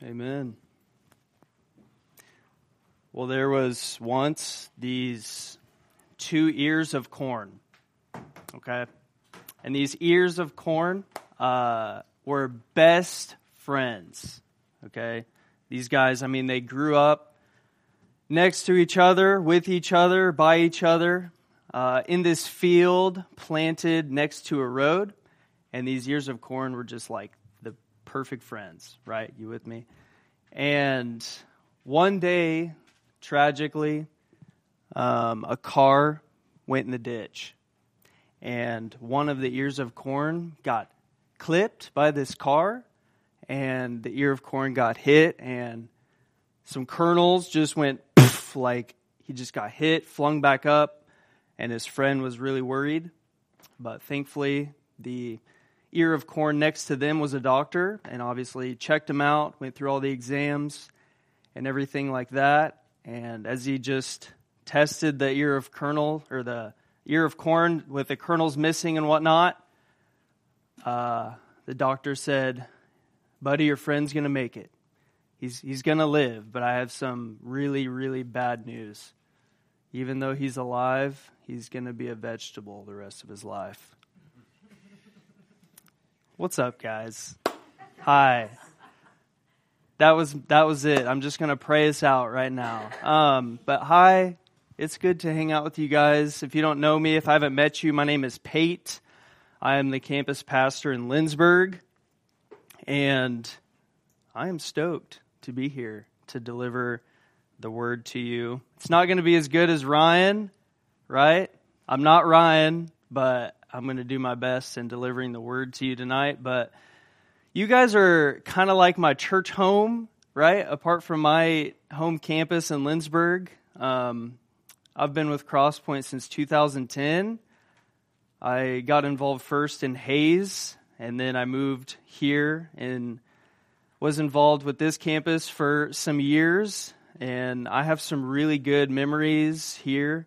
Amen. Well, there was once these two ears of corn, okay? And these ears of corn uh, were best friends, okay? These guys, I mean, they grew up next to each other, with each other, by each other, uh, in this field planted next to a road. And these ears of corn were just like perfect friends, right? You with me? And one day, tragically, um, a car went in the ditch. And one of the ears of corn got clipped by this car, and the ear of corn got hit, and some kernels just went poof, like he just got hit, flung back up, and his friend was really worried. But thankfully, the ear of corn next to them was a doctor, and obviously checked him out, went through all the exams and everything like that. And as he just tested the ear of kernel or the ear of corn with the kernels missing and whatnot, uh, the doctor said, Buddy, your friend's going to make it. He's, he's going to live, but I have some really, really bad news. Even though he's alive, he's going to be a vegetable the rest of his life. What's up, guys? Hi. That was that was it. I'm just gonna pray us out right now. Um, but hi, it's good to hang out with you guys. If you don't know me, if I haven't met you, my name is Pate. I am the campus pastor in Lindsborg, and I am stoked to be here to deliver the word to you. It's not going to be as good as Ryan, right? I'm not Ryan, but I'm going to do my best in delivering the word to you tonight. But you guys are kind of like my church home, right? Apart from my home campus in Lindsborg. Um, I've been with Crosspoint since 2010. I got involved first in Hays, and then I moved here and was involved with this campus for some years. And I have some really good memories here,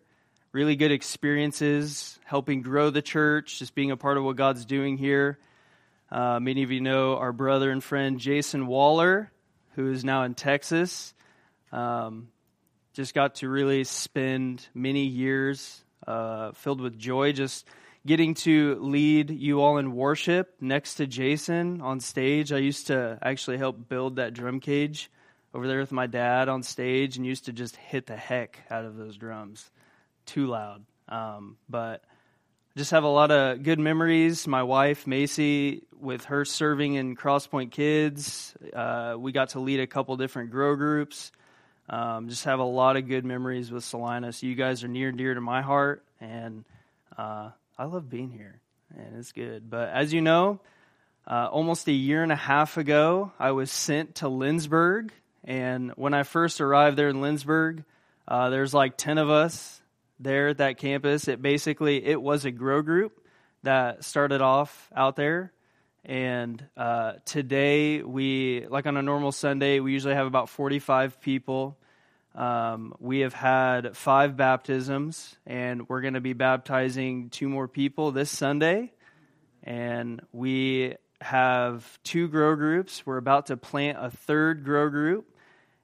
really good experiences helping grow the church, just being a part of what God's doing here. Uh, many of you know our brother and friend Jason Waller, who is now in Texas. Um, just got to really spend many years uh, filled with joy, just getting to lead you all in worship next to Jason on stage. I used to actually help build that drum cage over there with my dad on stage and used to just hit the heck out of those drums. Too loud. Um, but just have a lot of good memories. My wife, Macy, with her serving in Crosspoint Kids, uh, we got to lead a couple different grow groups. Um, just have a lot of good memories with Salinas. You guys are near and dear to my heart, and uh, I love being here, and it's good. But as you know, uh, almost a year and a half ago, I was sent to Lindsborg, and when I first arrived there in Lindsborg, uh, there's like ten of us there at that campus. It basically it was a grow group that started off out there. And uh, today we, like on a normal Sunday, we usually have about 45 people. Um, we have had five baptisms, and we're going to be baptizing two more people this Sunday. And we have two grow groups. We're about to plant a third grow group.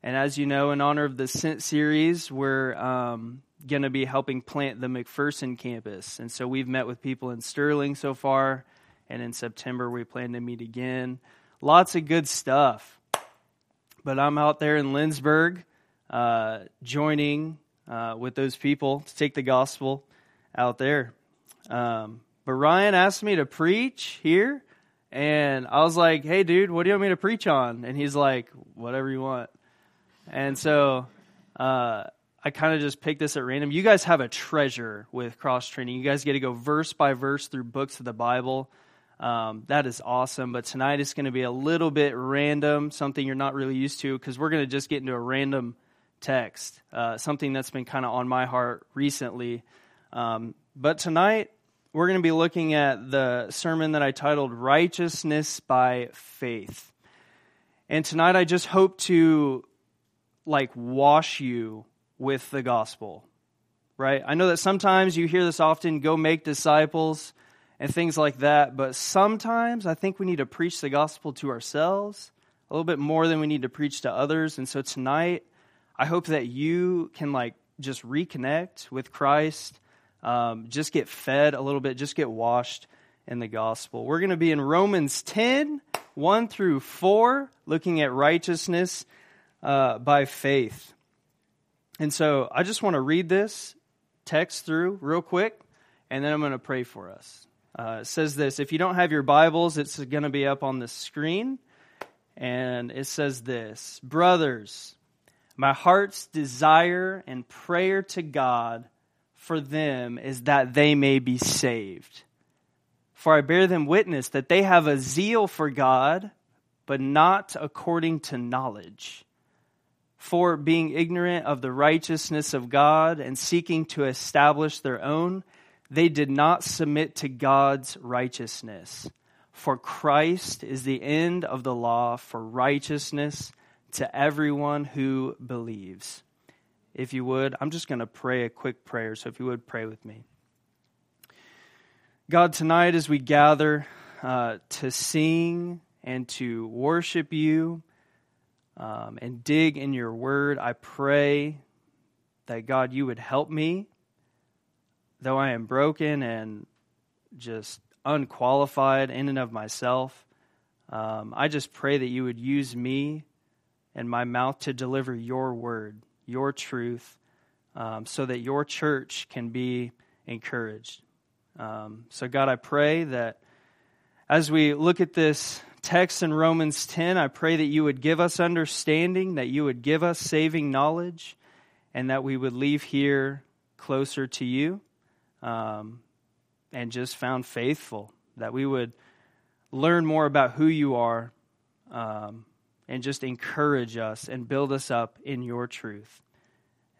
And as you know, in honor of the Sent series, we're um, going to be helping plant the McPherson campus. And so we've met with people in Sterling so far, and in September we plan to meet again. Lots of good stuff. But I'm out there in Lindsborg uh, joining uh, with those people to take the gospel out there. Um, but Ryan asked me to preach here, and I was like, hey, dude, what do you want me to preach on? And he's like, whatever you want. And so. Uh, I kind of just picked this at random. You guys have a treasure with cross training. You guys get to go verse by verse through books of the Bible. Um, that is awesome. But tonight it's going to be a little bit random, something you're not really used to, because we're going to just get into a random text, uh, something that's been kind of on my heart recently. Um, but tonight we're going to be looking at the sermon that I titled Righteousness by Faith. And tonight I just hope to like wash you with the gospel, right? I know that sometimes you hear this often go make disciples and things like that, but sometimes I think we need to preach the gospel to ourselves a little bit more than we need to preach to others. And so tonight, I hope that you can like just reconnect with Christ, um, just get fed a little bit, just get washed in the gospel. We're going to be in Romans 10, 1 through 4, looking at righteousness uh, by faith. And so I just want to read this text through real quick, and then I'm going to pray for us. Uh, it says this If you don't have your Bibles, it's going to be up on the screen. And it says this Brothers, my heart's desire and prayer to God for them is that they may be saved. For I bear them witness that they have a zeal for God, but not according to knowledge. For being ignorant of the righteousness of God and seeking to establish their own, they did not submit to God's righteousness. For Christ is the end of the law for righteousness to everyone who believes. If you would, I'm just going to pray a quick prayer. So if you would pray with me. God, tonight as we gather uh, to sing and to worship you um, and dig in your word, I pray that God, you would help me, though I am broken and just unqualified in and of myself. Um, I just pray that you would use me and my mouth to deliver your word, your truth, um, so that your church can be encouraged. Um, so, God, I pray that as we look at this text in Romans 10, I pray that you would give us understanding, that you would give us saving knowledge, and that we would leave here closer to you um, and just found faithful, that we would learn more about who you are um, and just encourage us and build us up in your truth.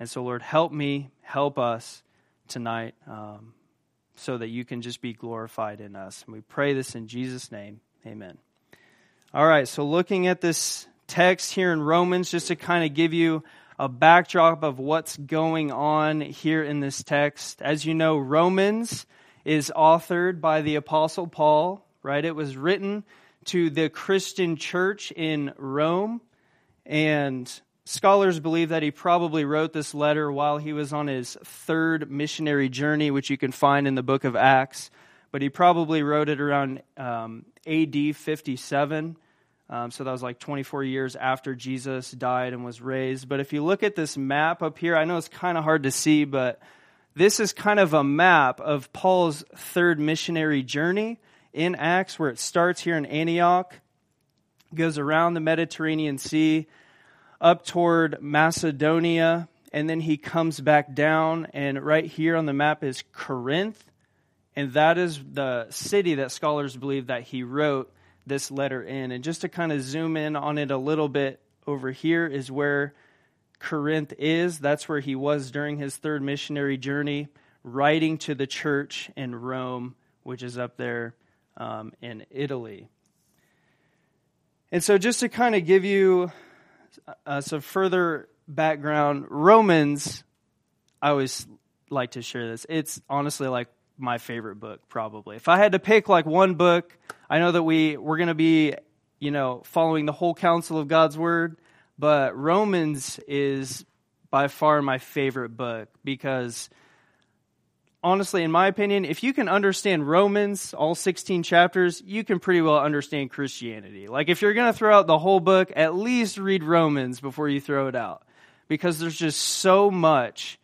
And so, Lord, help me, help us tonight. Um, so that you can just be glorified in us. And we pray this in Jesus' name. Amen. All right, so looking at this text here in Romans, just to kind of give you a backdrop of what's going on here in this text. As you know, Romans is authored by the Apostle Paul, right? It was written to the Christian church in Rome. And Scholars believe that he probably wrote this letter while he was on his third missionary journey, which you can find in the book of Acts. But he probably wrote it around um, AD 57. Um, so that was like 24 years after Jesus died and was raised. But if you look at this map up here, I know it's kind of hard to see, but this is kind of a map of Paul's third missionary journey in Acts, where it starts here in Antioch, goes around the Mediterranean Sea up toward Macedonia, and then he comes back down, and right here on the map is Corinth, and that is the city that scholars believe that he wrote this letter in. And just to kind of zoom in on it a little bit, over here is where Corinth is. That's where he was during his third missionary journey, writing to the church in Rome, which is up there um, in Italy. And so, just to kind of give you uh, some further background, Romans, I always like to share this. It's honestly like my favorite book, probably. If I had to pick like one book, I know that we we're going to be, you know, following the whole counsel of God's word, but Romans is by far my favorite book because honestly, in my opinion, if you can understand Romans, all 16 chapters, you can pretty well understand Christianity. Like, if you're going to throw out the whole book, at least read Romans before you throw it out. Because there's just so much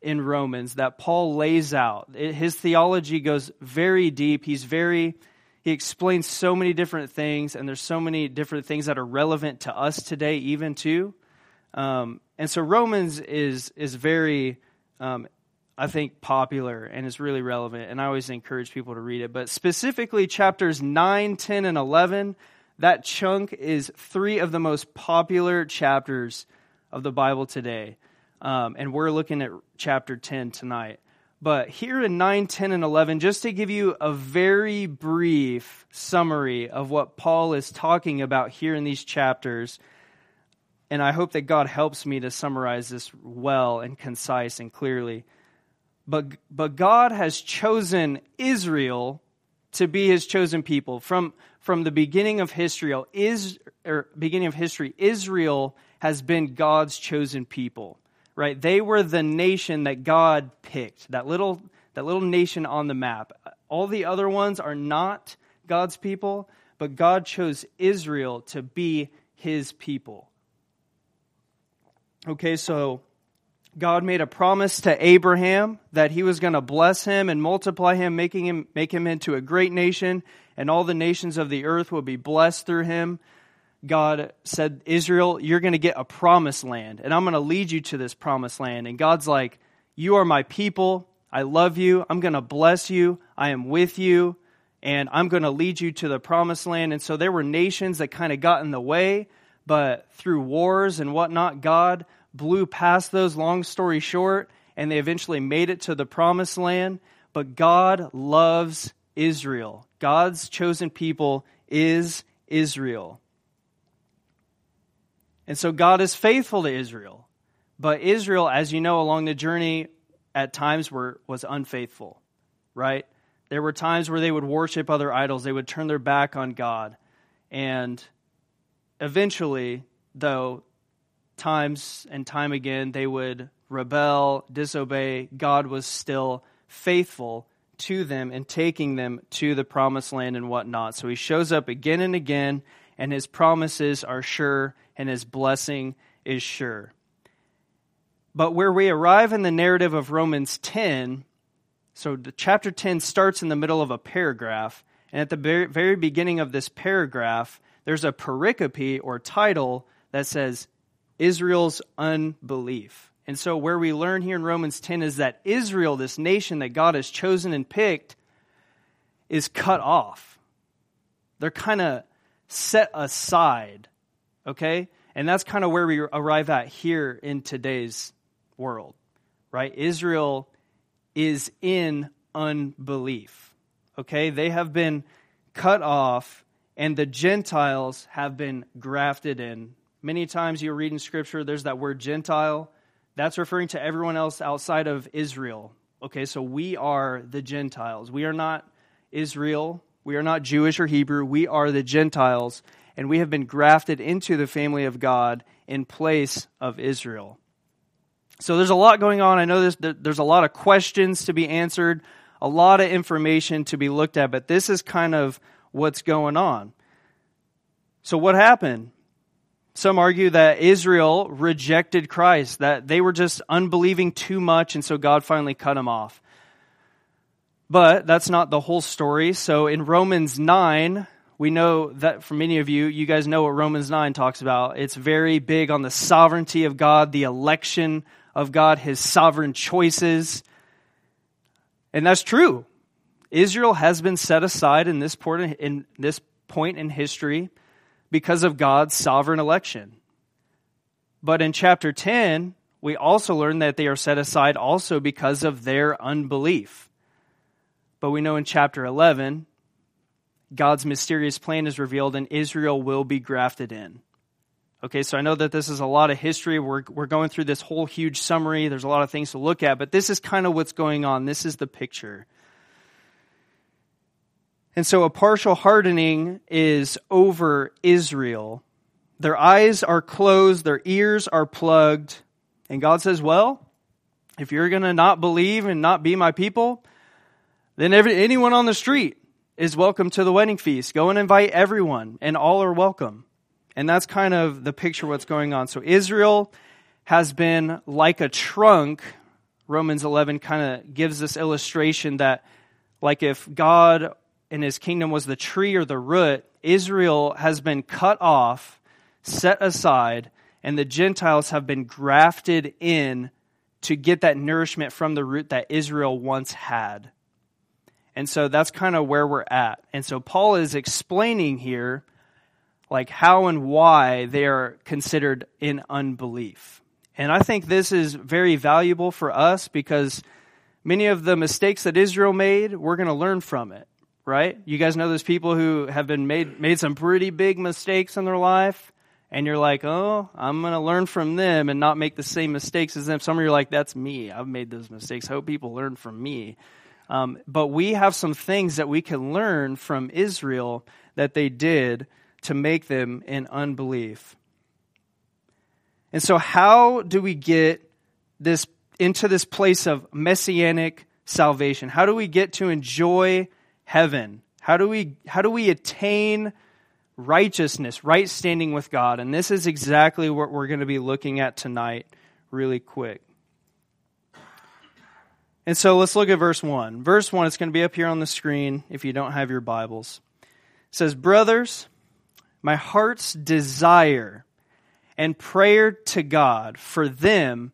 in Romans that Paul lays out. his theology goes very deep. He's very, he explains so many different things, and there's so many different things that are relevant to us today, even too. Um, and so Romans is, is very, um, I think, popular and is really relevant, and I always encourage people to read it. But specifically, chapters 9, 10, and 11, that chunk is three of the most popular chapters of the Bible today. Um, and we're looking at chapter 10 tonight. But here in 9, 10, and 11, just to give you a very brief summary of what Paul is talking about here in these chapters, and I hope that God helps me to summarize this well and concise and clearly. But, but God has chosen Israel to be his chosen people. From, from the beginning of history, is or beginning of history, Israel has been God's chosen people. Right? They were the nation that God picked. That little that little nation on the map. All the other ones are not God's people, but God chose Israel to be his people. Okay, so God made a promise to Abraham that he was going to bless him and multiply him, making him make him into a great nation, and all the nations of the earth will be blessed through him. God said, Israel, you're going to get a promised land, and I'm going to lead you to this promised land. And God's like, You are my people. I love you. I'm going to bless you. I am with you, and I'm going to lead you to the promised land. And so there were nations that kind of got in the way, but through wars and whatnot, God blew past those, long story short, and they eventually made it to the promised land. But God loves Israel. God's chosen people is Israel. And so God is faithful to Israel. But Israel, as you know, along the journey at times were, was unfaithful, right? There were times where they would worship other idols, they would turn their back on God. And eventually, though, times and time again they would rebel, disobey, God was still faithful to them and taking them to the promised land and whatnot. So he shows up again and again, and his promises are sure, and his blessing is sure. But where we arrive in the narrative of Romans 10, so chapter 10 starts in the middle of a paragraph, and at the very beginning of this paragraph, there's a pericope or title that says Israel's unbelief. And so, where we learn here in Romans 10 is that Israel, this nation that God has chosen and picked, is cut off. They're kind of set aside, okay? And that's kind of where we arrive at here in today's world, right? Israel is in unbelief, okay? They have been cut off, and the Gentiles have been grafted in Many times you read in Scripture, there's that word Gentile. That's referring to everyone else outside of Israel. Okay, so we are the Gentiles. We are not Israel. We are not Jewish or Hebrew. We are the Gentiles, and we have been grafted into the family of God in place of Israel. So there's a lot going on. I know there's, there's a lot of questions to be answered, a lot of information to be looked at, but this is kind of what's going on. So, what happened? Some argue that Israel rejected Christ, that they were just unbelieving too much, and so God finally cut them off. But that's not the whole story. So in Romans 9, we know that for many of you, you guys know what Romans 9 talks about. It's very big on the sovereignty of God, the election of God, his sovereign choices. And that's true. Israel has been set aside in this point in, this point in history because of God's sovereign election. But in chapter 10, we also learn that they are set aside also because of their unbelief. But we know in chapter 11, God's mysterious plan is revealed and Israel will be grafted in. Okay, so I know that this is a lot of history. We're, we're going through this whole huge summary. There's a lot of things to look at, but this is kind of what's going on. This is the picture. And so a partial hardening is over Israel. Their eyes are closed, their ears are plugged. And God says, Well, if you're going to not believe and not be my people, then every, anyone on the street is welcome to the wedding feast. Go and invite everyone, and all are welcome. And that's kind of the picture what's going on. So Israel has been like a trunk. Romans 11 kind of gives this illustration that, like, if God and his kingdom was the tree or the root, Israel has been cut off, set aside, and the Gentiles have been grafted in to get that nourishment from the root that Israel once had. And so that's kind of where we're at. And so Paul is explaining here like how and why they are considered in unbelief. And I think this is very valuable for us because many of the mistakes that Israel made, we're going to learn from it right? You guys know those people who have been made made some pretty big mistakes in their life, and you're like, oh, I'm going to learn from them and not make the same mistakes as them. Some of you are like, that's me. I've made those mistakes. Hope people learn from me. Um, but we have some things that we can learn from Israel that they did to make them in unbelief. And so, how do we get this into this place of messianic salvation? How do we get to enjoy heaven? How do we how do we attain righteousness, right standing with God? And this is exactly what we're going to be looking at tonight really quick. And so let's look at verse 1. Verse 1 it's going to be up here on the screen if you don't have your Bibles. It says, "Brothers, my heart's desire and prayer to God for them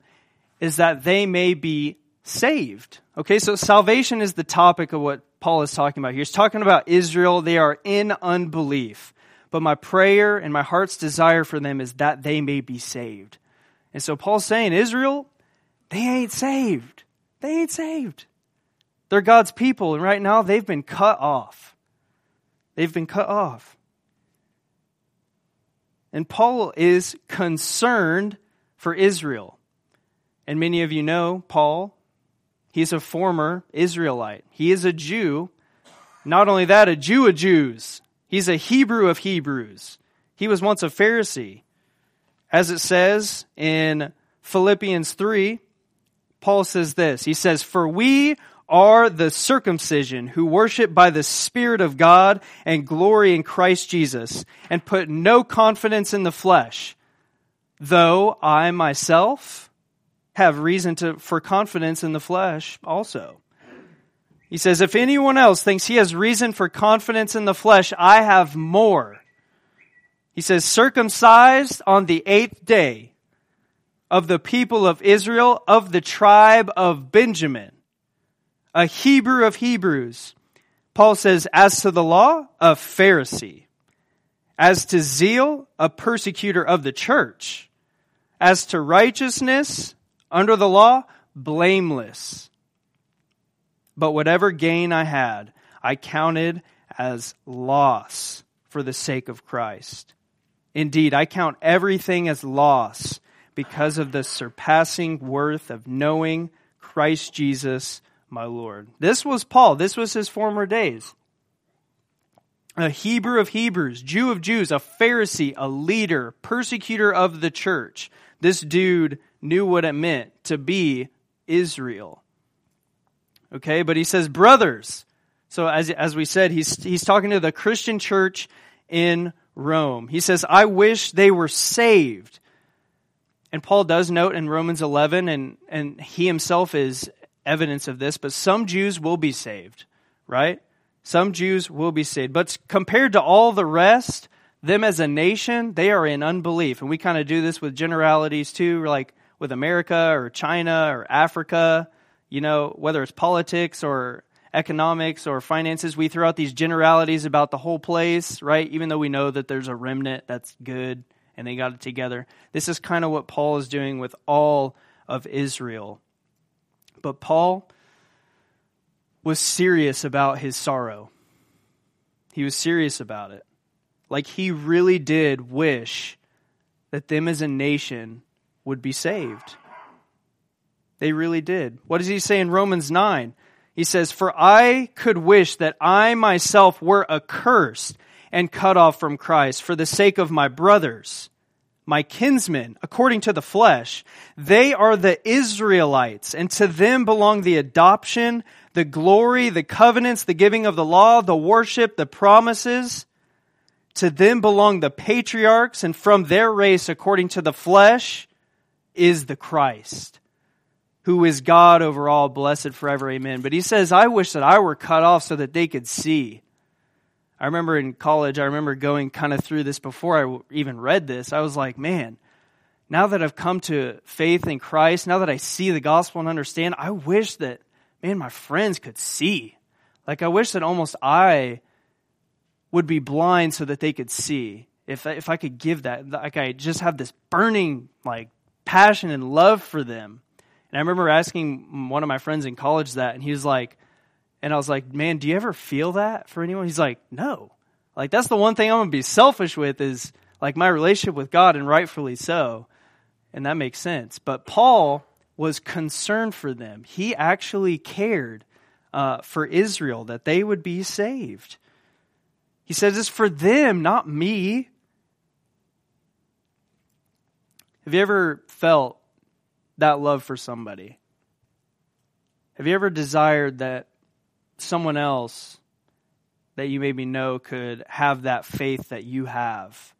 is that they may be saved. Okay, so salvation is the topic of what Paul is talking about here. He's talking about Israel. They are in unbelief. But my prayer and my heart's desire for them is that they may be saved. And so Paul's saying, Israel, they ain't saved. They ain't saved. They're God's people, and right now they've been cut off. They've been cut off. And Paul is concerned for Israel. And many of you know Paul. He's a former Israelite. He is a Jew. Not only that, a Jew of Jews. He's a Hebrew of Hebrews. He was once a Pharisee. As it says in Philippians 3, Paul says this He says, For we are the circumcision who worship by the Spirit of God and glory in Christ Jesus and put no confidence in the flesh, though I myself have reason to, for confidence in the flesh also. He says, if anyone else thinks he has reason for confidence in the flesh, I have more. He says, circumcised on the eighth day of the people of Israel of the tribe of Benjamin a Hebrew of Hebrews. Paul says, as to the law, a Pharisee. As to zeal, a persecutor of the church. As to righteousness, under the law, blameless. But whatever gain I had, I counted as loss for the sake of Christ. Indeed, I count everything as loss because of the surpassing worth of knowing Christ Jesus my Lord. This was Paul. This was his former days. A Hebrew of Hebrews, Jew of Jews, a Pharisee, a leader, persecutor of the church. This dude knew what it meant to be Israel. Okay, but he says, brothers. So as, as we said, he's, he's talking to the Christian church in Rome. He says, I wish they were saved. And Paul does note in Romans 11, and, and he himself is evidence of this, but some Jews will be saved, right? Some Jews will be saved. But compared to all the rest, them as a nation, they are in unbelief. And we kind of do this with generalities too, like with America or China or Africa, you know, whether it's politics or economics or finances, we throw out these generalities about the whole place, right? Even though we know that there's a remnant that's good and they got it together. This is kind of what Paul is doing with all of Israel. But Paul was serious about his sorrow. He was serious about it. Like he really did wish that them as a nation would be saved. They really did. What does he say in Romans 9? He says, For I could wish that I myself were accursed and cut off from Christ for the sake of my brothers my kinsmen, according to the flesh. They are the Israelites, and to them belong the adoption, the glory, the covenants, the giving of the law, the worship, the promises. To them belong the patriarchs, and from their race, according to the flesh, is the Christ, who is God over all, blessed forever. Amen. But he says, I wish that I were cut off so that they could see. I remember in college, I remember going kind of through this before I even read this. I was like, man, now that I've come to faith in Christ, now that I see the gospel and understand, I wish that, man, my friends could see. Like, I wish that almost I would be blind so that they could see. If, if I could give that, like, I just have this burning, like, passion and love for them. And I remember asking one of my friends in college that, and he was like, and I was like, man, do you ever feel that for anyone? He's like, no. Like, that's the one thing I'm going to be selfish with is like my relationship with God, and rightfully so. And that makes sense. But Paul was concerned for them. He actually cared uh, for Israel that they would be saved. He says it's for them, not me. Have you ever felt that love for somebody? Have you ever desired that someone else that you maybe know could have that faith that you have?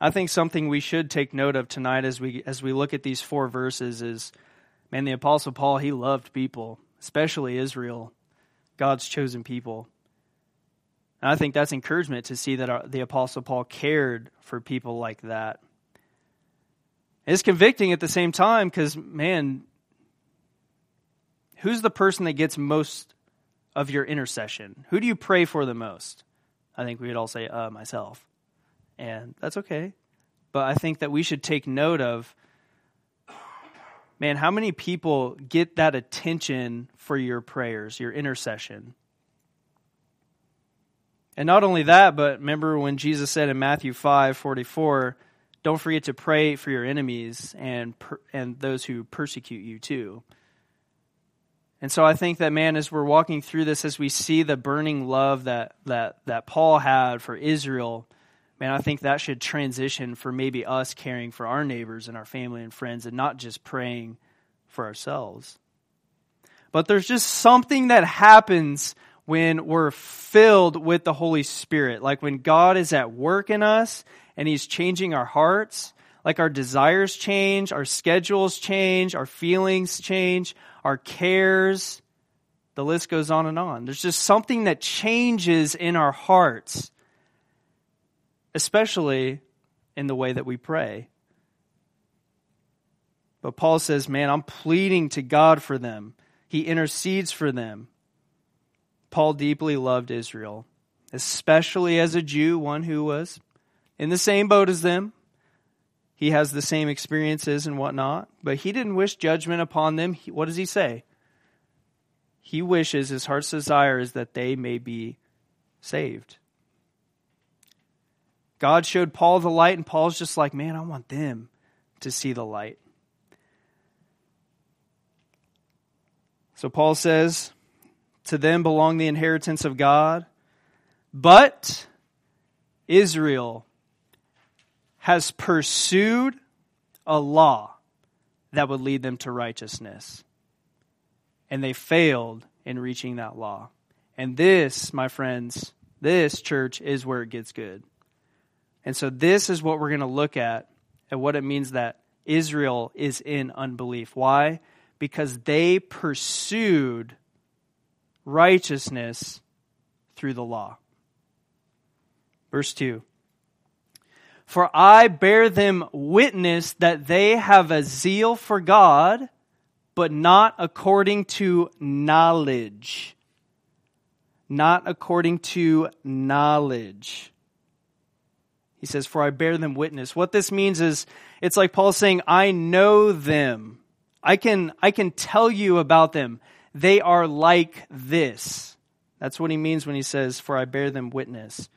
I think something we should take note of tonight as we as we look at these four verses is man the apostle Paul he loved people, especially Israel, God's chosen people. And I think that's encouragement to see that our, the apostle Paul cared for people like that. It's convicting at the same time cuz man who's the person that gets most of your intercession? Who do you pray for the most? I think we would all say uh, myself and that's okay. But I think that we should take note of man, how many people get that attention for your prayers, your intercession? And not only that, but remember when Jesus said in Matthew 5 44, don't forget to pray for your enemies and, per, and those who persecute you too. And so I think that, man, as we're walking through this, as we see the burning love that, that, that Paul had for Israel, man, I think that should transition for maybe us caring for our neighbors and our family and friends and not just praying for ourselves. But there's just something that happens when we're filled with the Holy Spirit. Like when God is at work in us and He's changing our hearts, like our desires change, our schedules change, our feelings change, our cares. The list goes on and on. There's just something that changes in our hearts especially in the way that we pray. But Paul says, Man, I'm pleading to God for them. He intercedes for them. Paul deeply loved Israel, especially as a Jew, one who was in the same boat as them. He has the same experiences and whatnot, but he didn't wish judgment upon them. What does he say? He wishes, his heart's desire is that they may be saved. God showed Paul the light, and Paul's just like, man, I want them to see the light. So Paul says, To them belong the inheritance of God, but Israel has pursued a law that would lead them to righteousness. And they failed in reaching that law. And this, my friends, this church is where it gets good. And so this is what we're going to look at and what it means that Israel is in unbelief. Why? Because they pursued righteousness through the law. Verse 2 For I bear them witness that they have a zeal for God, but not according to knowledge. Not according to knowledge. He says, For I bear them witness. What this means is it's like Paul saying, I know them. I can, I can tell you about them. They are like this. That's what he means when he says, For I bear them witness.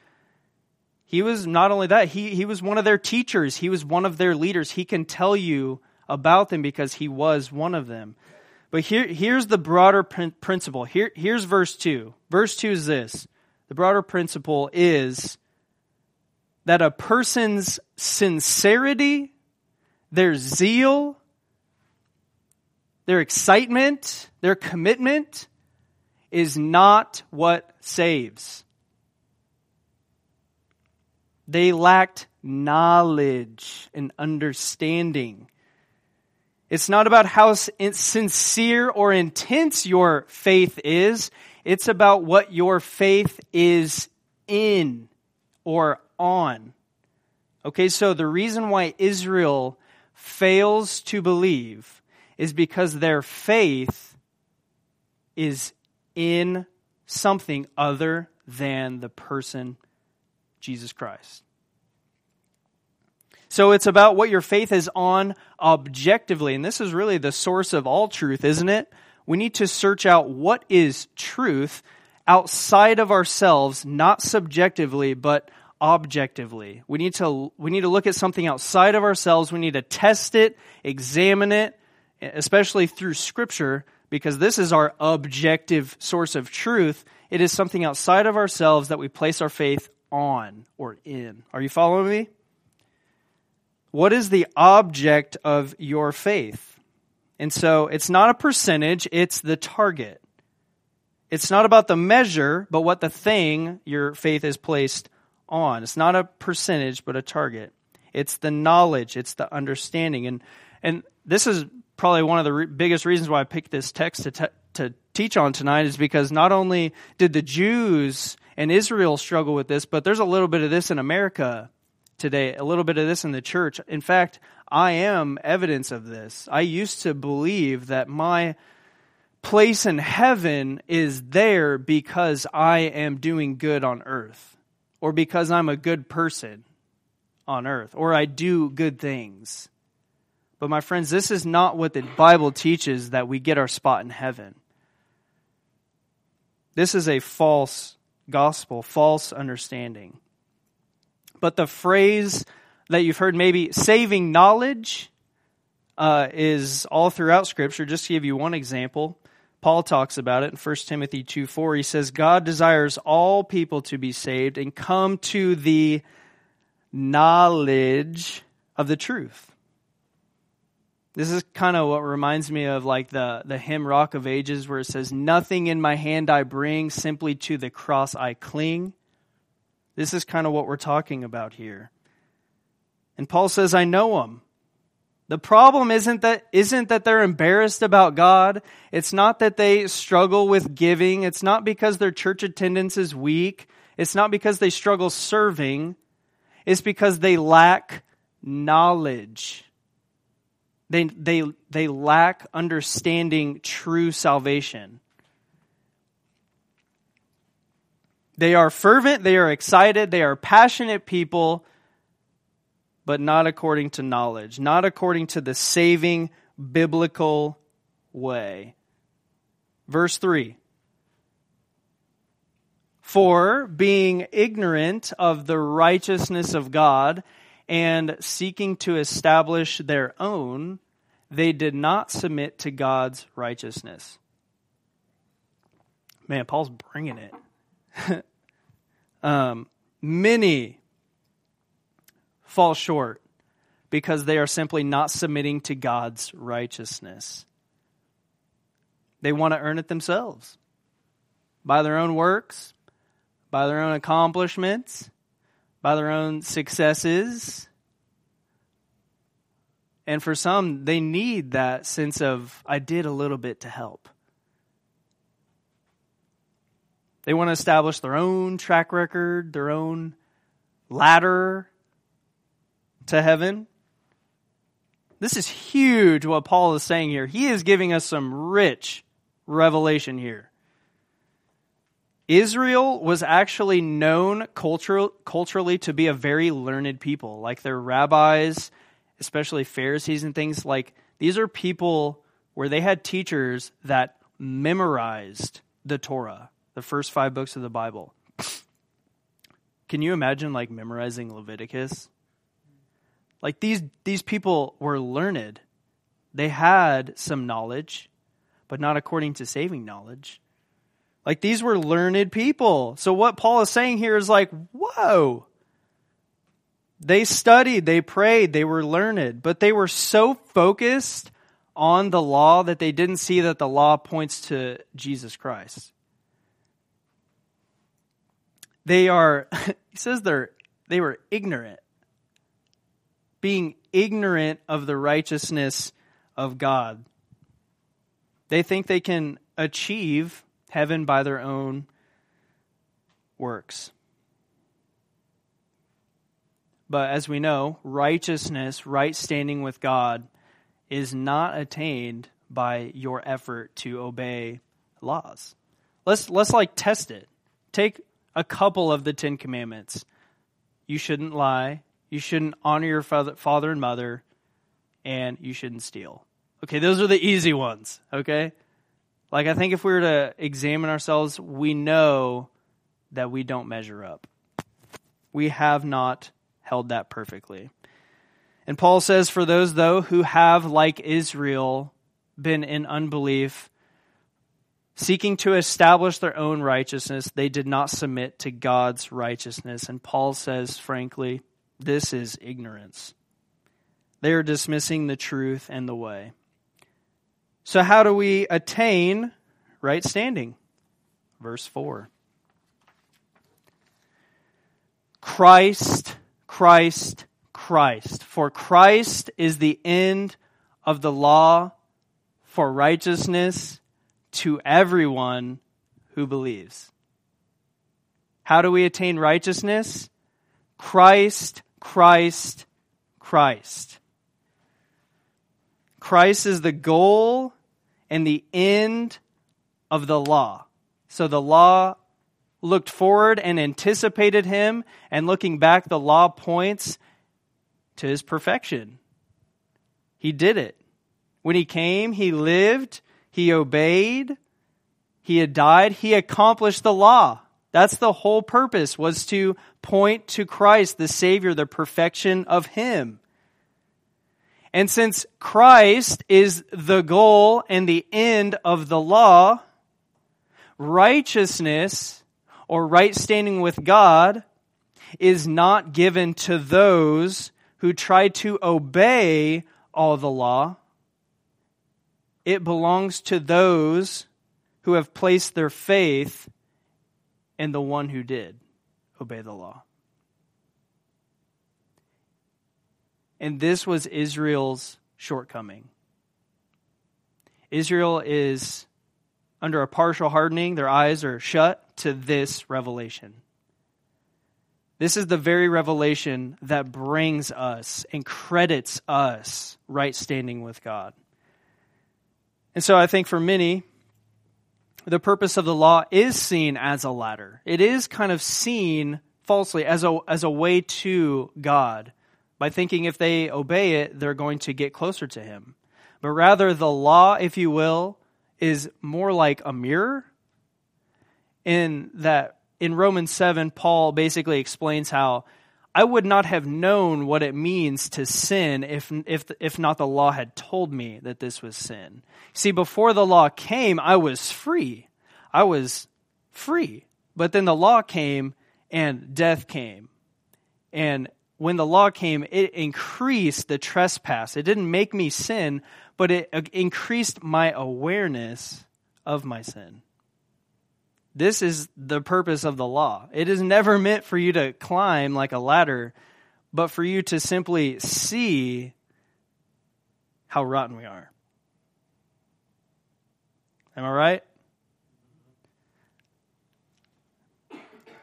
He was not only that, he, he was one of their teachers, he was one of their leaders. He can tell you about them because he was one of them. But here, here's the broader principle. Here, here's verse 2. Verse 2 is this the broader principle is that a person's sincerity, their zeal, their excitement, their commitment is not what saves. They lacked knowledge and understanding. It's not about how sincere or intense your faith is. It's about what your faith is in or on. Okay, so the reason why Israel fails to believe is because their faith is in something other than the person Jesus Christ. So it's about what your faith is on objectively. And this is really the source of all truth, isn't it? We need to search out what is truth outside of ourselves, not subjectively, but objectively. We need to we need to look at something outside of ourselves. We need to test it, examine it, especially through scripture because this is our objective source of truth. It is something outside of ourselves that we place our faith on or in. Are you following me? What is the object of your faith? And so it's not a percentage, it's the target. It's not about the measure, but what the thing your faith is placed on. It's not a percentage, but a target. It's the knowledge, it's the understanding. And, and this is probably one of the re- biggest reasons why I picked this text to, te- to teach on tonight is because not only did the Jews and Israel struggle with this, but there's a little bit of this in America today, a little bit of this in the church. In fact, I am evidence of this. I used to believe that my place in heaven is there because I am doing good on earth or because I'm a good person on earth or I do good things. But my friends, this is not what the Bible teaches that we get our spot in heaven. This is a false gospel, false understanding. But the phrase that you've heard maybe saving knowledge uh, is all throughout Scripture. Just to give you one example, Paul talks about it in 1 Timothy 2 4. He says, God desires all people to be saved and come to the knowledge of the truth. This is kind of what reminds me of like the, the hymn Rock of Ages where it says, Nothing in my hand I bring, simply to the cross I cling. This is kind of what we're talking about here. And Paul says, I know them. The problem isn't that, isn't that they're embarrassed about God. It's not that they struggle with giving. It's not because their church attendance is weak. It's not because they struggle serving. It's because they lack knowledge. They, they, they lack understanding true salvation. They are fervent, they are excited, they are passionate people, but not according to knowledge, not according to the saving biblical way. Verse 3 For being ignorant of the righteousness of God and seeking to establish their own, they did not submit to God's righteousness. Man, Paul's bringing it. um, many fall short because they are simply not submitting to God's righteousness. They want to earn it themselves by their own works, by their own accomplishments, by their own successes. And for some, they need that sense of, I did a little bit to help. They want to establish their own track record, their own ladder to heaven. This is huge what Paul is saying here. He is giving us some rich revelation here. Israel was actually known cultural, culturally to be a very learned people. Like their rabbis, especially Pharisees and things, like these are people where they had teachers that memorized the Torah, the first five books of the Bible. Can you imagine like memorizing Leviticus? Like these these people were learned. They had some knowledge, but not according to saving knowledge. Like these were learned people. So what Paul is saying here is like, whoa. They studied, they prayed, they were learned, but they were so focused on the law that they didn't see that the law points to Jesus Christ. They are, he says they're, they were ignorant being ignorant of the righteousness of God. They think they can achieve heaven by their own works. But as we know, righteousness, right standing with God, is not attained by your effort to obey laws. Let's let's like test it. Take a couple of the 10 commandments. You shouldn't lie, you shouldn't honor your father and mother, and you shouldn't steal. Okay, those are the easy ones, okay? Like, I think if we were to examine ourselves, we know that we don't measure up. We have not held that perfectly. And Paul says, for those, though, who have, like Israel, been in unbelief, Seeking to establish their own righteousness, they did not submit to God's righteousness. And Paul says, frankly, this is ignorance. They are dismissing the truth and the way. So, how do we attain right standing? Verse 4. Christ, Christ, Christ. For Christ is the end of the law for righteousness to everyone who believes. How do we attain righteousness? Christ, Christ, Christ. Christ is the goal and the end of the law. So the law looked forward and anticipated him, and looking back, the law points to his perfection. He did it. When he came, he lived, he obeyed, he had died, he accomplished the law. That's the whole purpose was to point to Christ, the Savior, the perfection of him. And since Christ is the goal and the end of the law, righteousness or right standing with God is not given to those who try to obey all the law, it belongs to those who have placed their faith in the one who did obey the law. And this was Israel's shortcoming. Israel is under a partial hardening, their eyes are shut to this revelation. This is the very revelation that brings us and credits us right standing with God. And so I think for many, the purpose of the law is seen as a ladder. It is kind of seen falsely as a, as a way to God by thinking if they obey it, they're going to get closer to Him. But rather, the law, if you will, is more like a mirror in that in Romans 7, Paul basically explains how I would not have known what it means to sin if, if, if not the law had told me that this was sin. See, before the law came, I was free. I was free. But then the law came and death came. And when the law came, it increased the trespass. It didn't make me sin, but it uh, increased my awareness of my sin. This is the purpose of the law. It is never meant for you to climb like a ladder, but for you to simply see how rotten we are. Am I right?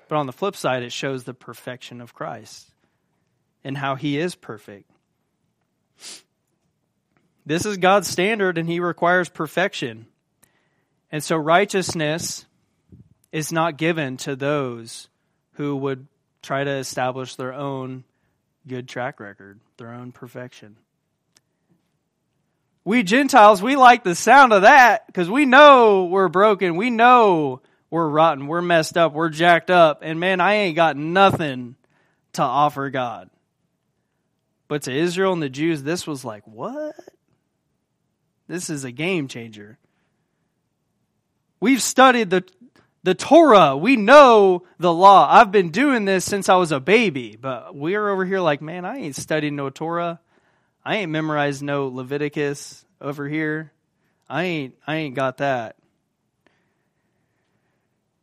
But on the flip side, it shows the perfection of Christ and how he is perfect. This is God's standard, and he requires perfection. And so, righteousness is not given to those who would try to establish their own good track record, their own perfection. We Gentiles, we like the sound of that because we know we're broken. We know we're rotten. We're messed up. We're jacked up. And man, I ain't got nothing to offer God. But to Israel and the Jews, this was like, what? This is a game changer. We've studied the the Torah. We know the law. I've been doing this since I was a baby, but we're over here like, man, I ain't studied no Torah. I ain't memorized no Leviticus over here. I ain't I ain't got that.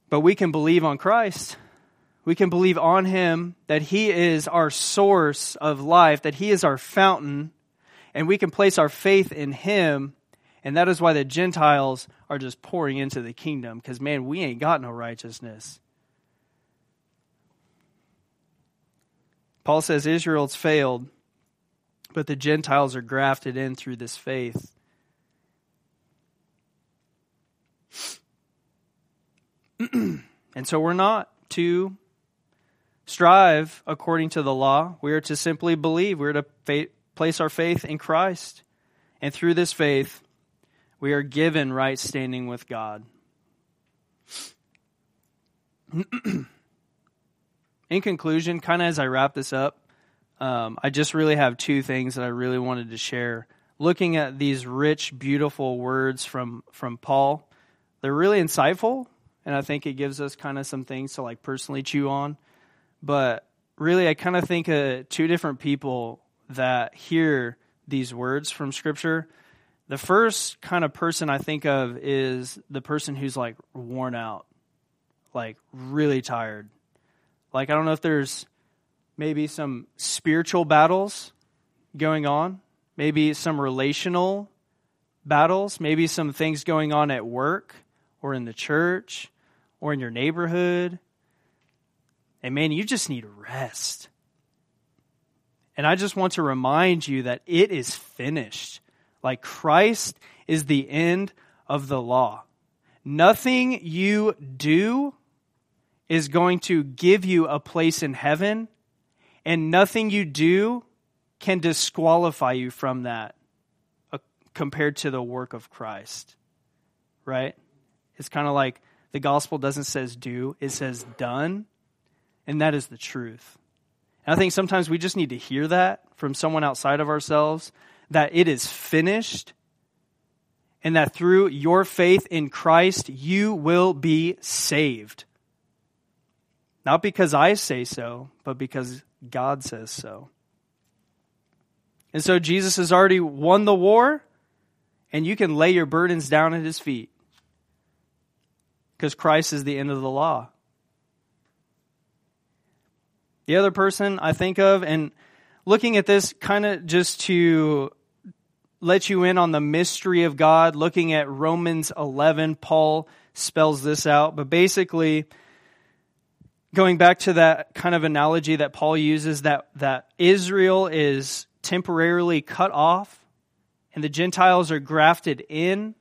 But we can believe on Christ. We can believe on him that he is our source of life, that he is our fountain, and we can place our faith in him and that is why the Gentiles are just pouring into the kingdom because, man, we ain't got no righteousness. Paul says Israel's failed, but the Gentiles are grafted in through this faith. and so we're not to strive according to the law. We are to simply believe. We're to fa- place our faith in Christ. And through this faith, we are given right standing with God. In conclusion, kind of as I wrap this up, um, I just really have two things that I really wanted to share. Looking at these rich, beautiful words from, from Paul, they're really insightful, and I think it gives us kind of some things to like personally chew on. But really, I kind of think of two different people that hear these words from Scripture. The first kind of person I think of is the person who's like worn out, like really tired. Like, I don't know if there's maybe some spiritual battles going on, maybe some relational battles, maybe some things going on at work or in the church or in your neighborhood. And man, you just need rest. And I just want to remind you that it is finished. Like Christ is the end of the law. Nothing you do is going to give you a place in heaven, and nothing you do can disqualify you from that uh, compared to the work of Christ. Right? It's kind of like the gospel doesn't says do, it says done, and that is the truth. And I think sometimes we just need to hear that from someone outside of ourselves that it is finished and that through your faith in Christ you will be saved. Not because I say so, but because God says so. And so Jesus has already won the war, and you can lay your burdens down at his feet because Christ is the end of the law. The other person I think of, and looking at this kind of just to let you in on the mystery of God, looking at Romans 11, Paul spells this out. But basically, going back to that kind of analogy that Paul uses, that, that Israel is temporarily cut off and the Gentiles are grafted in.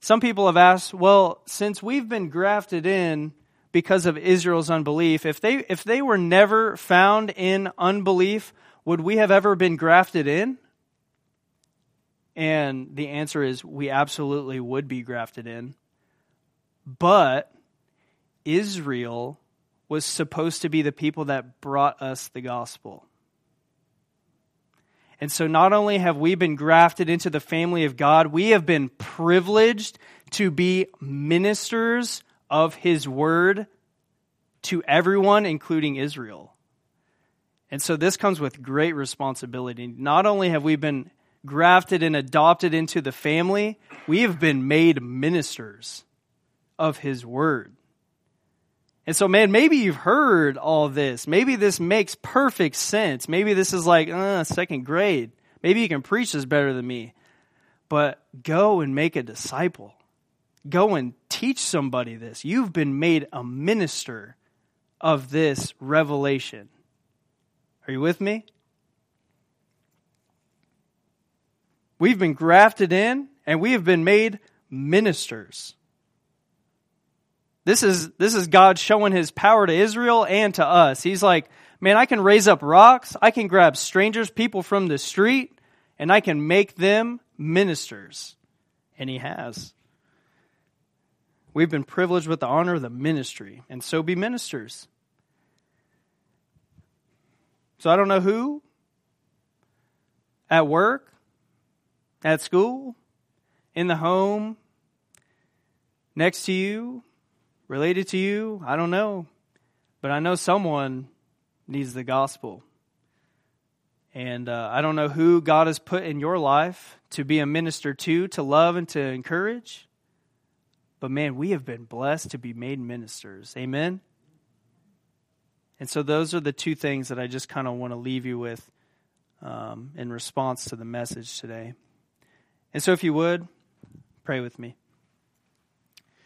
Some people have asked, well, since we've been grafted in, because of Israel's unbelief. If they, if they were never found in unbelief, would we have ever been grafted in? And the answer is we absolutely would be grafted in. But Israel was supposed to be the people that brought us the gospel. And so not only have we been grafted into the family of God, we have been privileged to be ministers of his word to everyone, including Israel. And so this comes with great responsibility. Not only have we been grafted and adopted into the family, we have been made ministers of his word. And so, man, maybe you've heard all this. Maybe this makes perfect sense. Maybe this is like uh, second grade. Maybe you can preach this better than me. But go and make a disciple go and teach somebody this. You've been made a minister of this revelation. Are you with me? We've been grafted in and we have been made ministers. This is, this is God showing his power to Israel and to us. He's like, man, I can raise up rocks. I can grab strangers, people from the street, and I can make them ministers. And he has. We've been privileged with the honor of the ministry, and so be ministers. So I don't know who, at work, at school, in the home, next to you, related to you, I don't know. But I know someone needs the gospel. And uh, I don't know who God has put in your life to be a minister to, to love, and to encourage. But man, we have been blessed to be made ministers. Amen? And so those are the two things that I just kind of want to leave you with um, in response to the message today. And so if you would, pray with me.